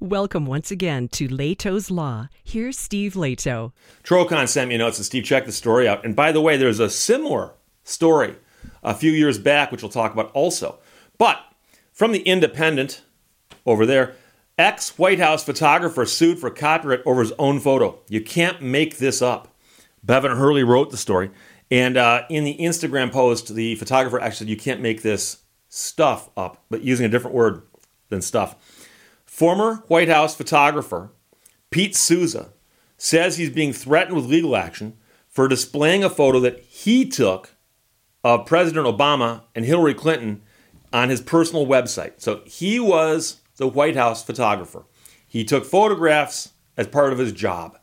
Welcome once again to Lehto's Law. Here's Steve Lehto. Trocon sent me a note and Steve, check the story out. And by the way, there's a similar story a few years back, which we'll talk about also. But from the Independent over there, ex White House photographer sued for copyright over his own photo. You can't make this up. Bevan Hurley wrote the story. And uh, in the Instagram post, the photographer actually said, You can't make this stuff up, but using a different word than stuff. Former White House photographer Pete Souza says he's being threatened with legal action for displaying a photo that he took of President Obama and Hillary Clinton on his personal website. So he was the White House photographer. He took photographs as part of his job.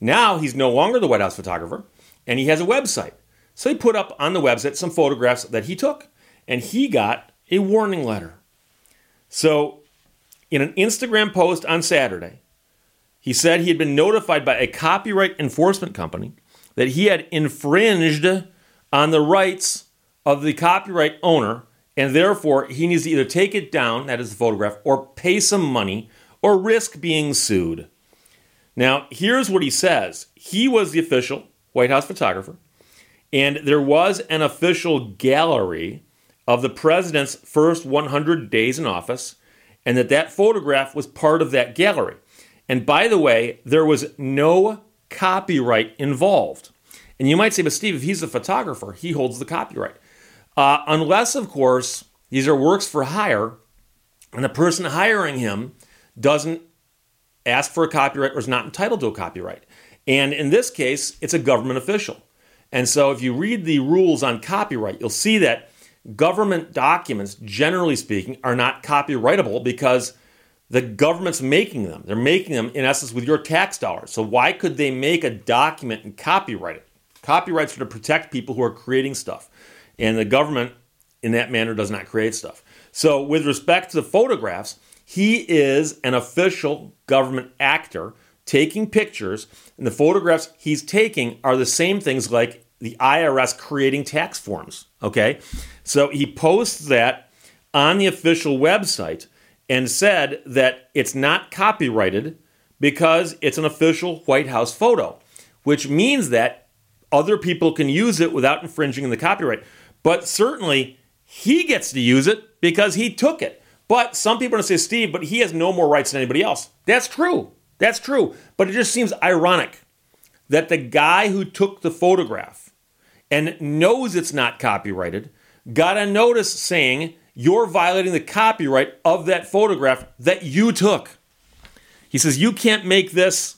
Now he's no longer the White House photographer and he has a website. So he put up on the website some photographs that he took and he got a warning letter. So in an Instagram post on Saturday, he said he had been notified by a copyright enforcement company that he had infringed on the rights of the copyright owner, and therefore he needs to either take it down, that is the photograph, or pay some money or risk being sued. Now, here's what he says he was the official White House photographer, and there was an official gallery of the president's first 100 days in office and that that photograph was part of that gallery. And by the way, there was no copyright involved. And you might say, but Steve, if he's a photographer, he holds the copyright. Uh, unless, of course, these are works for hire, and the person hiring him doesn't ask for a copyright or is not entitled to a copyright. And in this case, it's a government official. And so if you read the rules on copyright, you'll see that government documents, generally speaking, are not copyrightable because the government's making them. They're making them, in essence, with your tax dollars. So why could they make a document and copyright it? Copyrights are to protect people who are creating stuff. And the government, in that manner, does not create stuff. So, with respect to the photographs, he is an official government actor taking pictures, and the photographs he's taking are the same things like the IRS creating tax forms. Okay? So he posts that on the official website and said that it's not copyrighted because it's an official White House photo, which means that other people can use it without infringing the copyright. But certainly he gets to use it because he took it. But some people are going to say, Steve, but he has no more rights than anybody else. That's true. That's true. But it just seems ironic that the guy who took the photograph and knows it's not copyrighted got a notice saying you're violating the copyright of that photograph that you took. He says you can't make this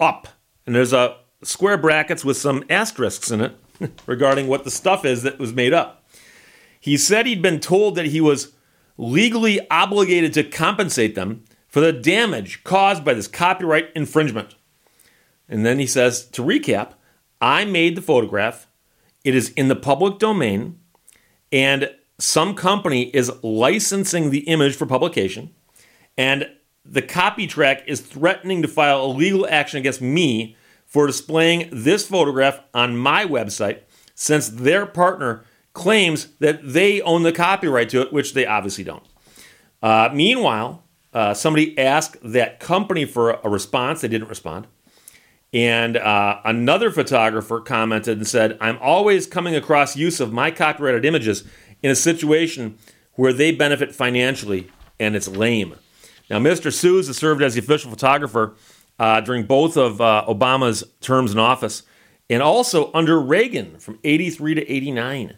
up. And there's a square brackets with some asterisks in it regarding what the stuff is that was made up. He said he'd been told that he was legally obligated to compensate them for the damage caused by this copyright infringement. And then he says, to recap, I made the photograph it is in the public domain, and some company is licensing the image for publication, and the Copytrack is threatening to file a legal action against me for displaying this photograph on my website since their partner claims that they own the copyright to it, which they obviously don't. Uh, meanwhile, uh, somebody asked that company for a response. They didn't respond. And uh, another photographer commented and said, I'm always coming across use of my copyrighted images in a situation where they benefit financially and it's lame. Now, Mr. Souza served as the official photographer uh, during both of uh, Obama's terms in office and also under Reagan from 83 to 89.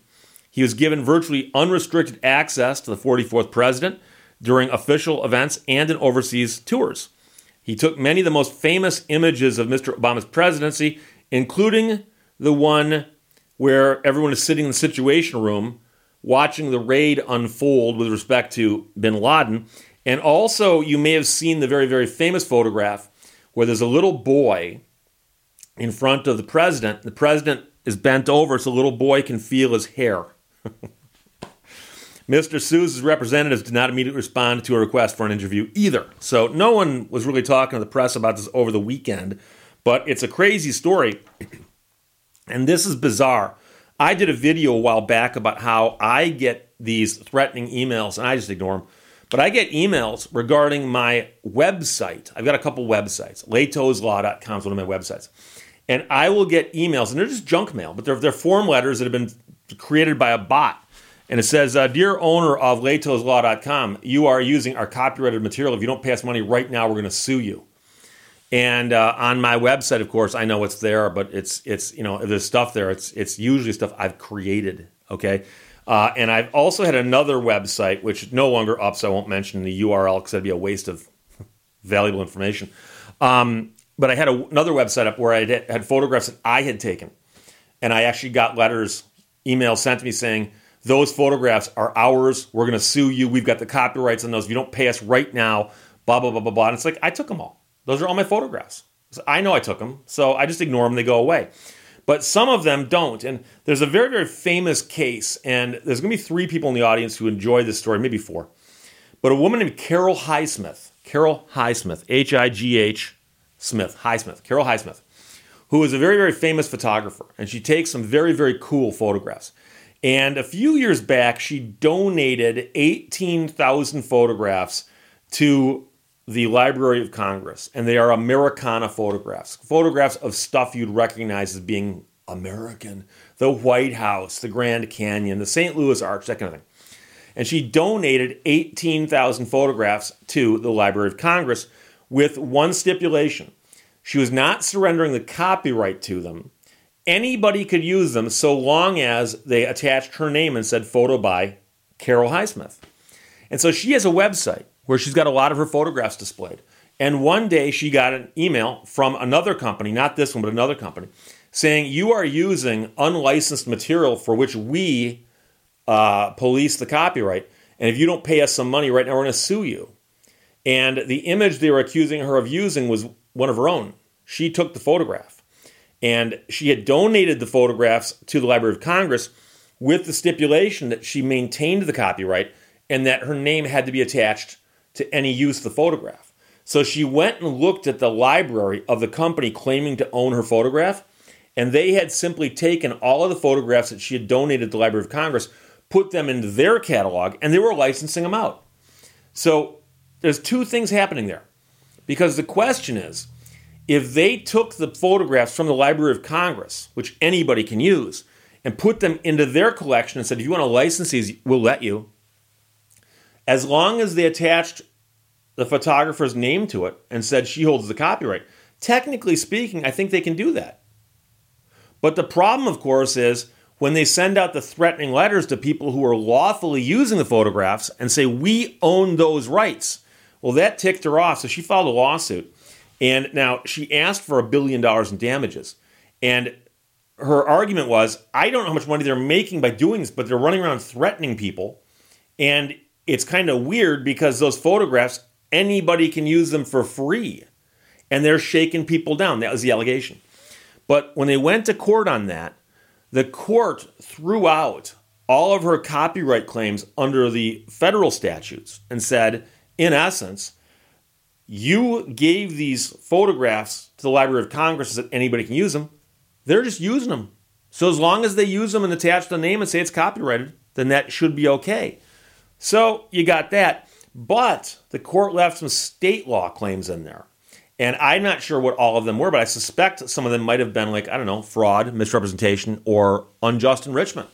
He was given virtually unrestricted access to the 44th president during official events and in overseas tours. He took many of the most famous images of Mr. Obama's presidency, including the one where everyone is sitting in the Situation Room watching the raid unfold with respect to bin Laden. And also, you may have seen the very, very famous photograph where there's a little boy in front of the president. The president is bent over so the little boy can feel his hair. Mr. Souza's representatives did not immediately respond to a request for an interview either. So no one was really talking to the press about this over the weekend, but it's a crazy story. And this is bizarre. I did a video a while back about how I get these threatening emails and I just ignore them. But I get emails regarding my website. I've got a couple websites. LehtosLaw.com is one of my websites. And I will get emails, and they're just junk mail, but they're, they're form letters that have been created by a bot. And it says, uh, Dear owner of LehtosLaw.com, you are using our copyrighted material. If you don't pay us money right now, we're going to sue you. And uh, on my website, of course, I know it's there, but it's it's you know there's stuff there. It's it's usually stuff I've created. Okay, uh, and I've also had another website which no longer up, so I won't mention the URL because that'd be a waste of valuable information. Um, but I had a, another website up where I had photographs that I had taken, and I actually got letters, emails sent to me saying those photographs are ours. We're going to sue you. We've got the copyrights on those. If you don't pay us right now, blah blah blah blah blah. And it's like I took them all. Those are all my photographs. I know I took them, so I just ignore them, they go away. But some of them don't. And there's a very, very famous case, and there's going to be three people in the audience who enjoy this story, maybe four. But a woman named Carol Highsmith, Carol Highsmith, H I G H Smith, Highsmith, Carol Highsmith, who is a very, very famous photographer, and she takes some very, very cool photographs. And a few years back, she donated 18,000 photographs to the Library of Congress, and they are Americana photographs. Photographs of stuff you'd recognize as being American. The White House, the Grand Canyon, the St. Louis Arch, that kind of thing. And she donated 18,000 photographs to the Library of Congress with one stipulation. She was not surrendering the copyright to them. Anybody could use them so long as they attached her name and said photo by Carol Highsmith. And so she has a website where she's got a lot of her photographs displayed. And one day she got an email from another company, not this one, but another company, saying, You are using unlicensed material for which we uh, police the copyright. And if you don't pay us some money right now, we're going to sue you. And the image they were accusing her of using was one of her own. She took the photograph. And she had donated the photographs to the Library of Congress with the stipulation that she maintained the copyright and that her name had to be attached to any use of the photograph. So she went and looked at the library of the company claiming to own her photograph, and they had simply taken all of the photographs that she had donated to the Library of Congress, put them into their catalog, and they were licensing them out. So there's two things happening there. Because the question is if they took the photographs from the Library of Congress, which anybody can use, and put them into their collection and said, if you want to license these, we'll let you, as long as they attached the photographer's name to it and said she holds the copyright, technically speaking, I think they can do that. But the problem, of course, is when they send out the threatening letters to people who are lawfully using the photographs and say, We own those rights. Well, that ticked her off, so she filed a lawsuit. And now she asked for a billion dollars in damages. And her argument was, I don't know how much money they're making by doing this, but they're running around threatening people. And it's kind of weird because those photographs, anybody can use them for free. And they're shaking people down. That was the allegation. But when they went to court on that, the court threw out all of her copyright claims under the federal statutes and said, in essence, you gave these photographs to the Library of Congress that anybody can use them. They're just using them. So as long as they use them and attach the name and say it's copyrighted, then that should be okay. So you got that. But the court left some state law claims in there. And I'm not sure what all of them were, but I suspect some of them might have been like, I don't know, fraud, misrepresentation, or unjust enrichment.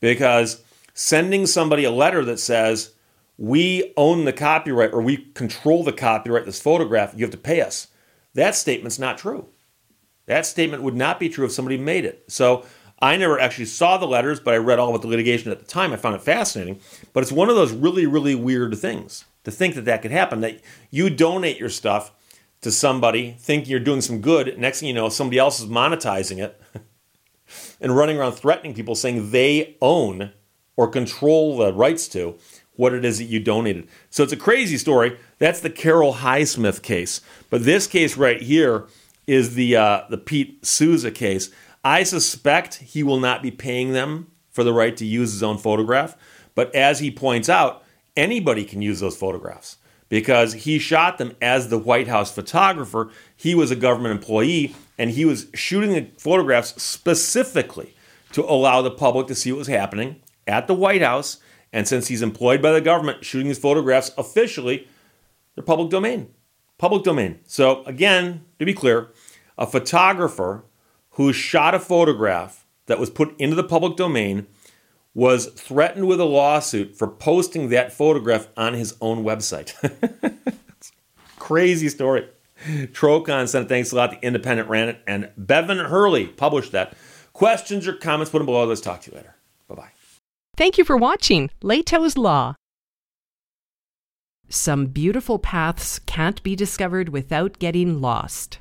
Because sending somebody a letter that says, we own the copyright or we control the copyright this photograph, you have to pay us. That statement's not true. That statement would not be true if somebody made it. So I never actually saw the letters, but I read all about the litigation at the time. I found it fascinating. But it's one of those really, really weird things to think that that could happen. That you donate your stuff to somebody thinking you're doing some good. Next thing you know, somebody else is monetizing it and running around threatening people saying they own or control the rights to what it is that you donated. So it's a crazy story. That's the Carol Highsmith case. But this case right here is the uh, the Pete Souza case. I suspect he will not be paying them for the right to use his own photograph. But as he points out, anybody can use those photographs because he shot them as the White House photographer. He was a government employee and he was shooting the photographs specifically to allow the public to see what was happening at the White House And since he's employed by the government, shooting these photographs officially, they're public domain. Public domain. So, again, to be clear, a photographer who shot a photograph that was put into the public domain was threatened with a lawsuit for posting that photograph on his own website. Crazy story. Trocon sent thanks a lot. The Independent ran it, and Bevan Hurley published that. Questions or comments, put them below. Let's talk to you later. Thank you for watching Lehto's Law. Some beautiful paths can't be discovered without getting lost.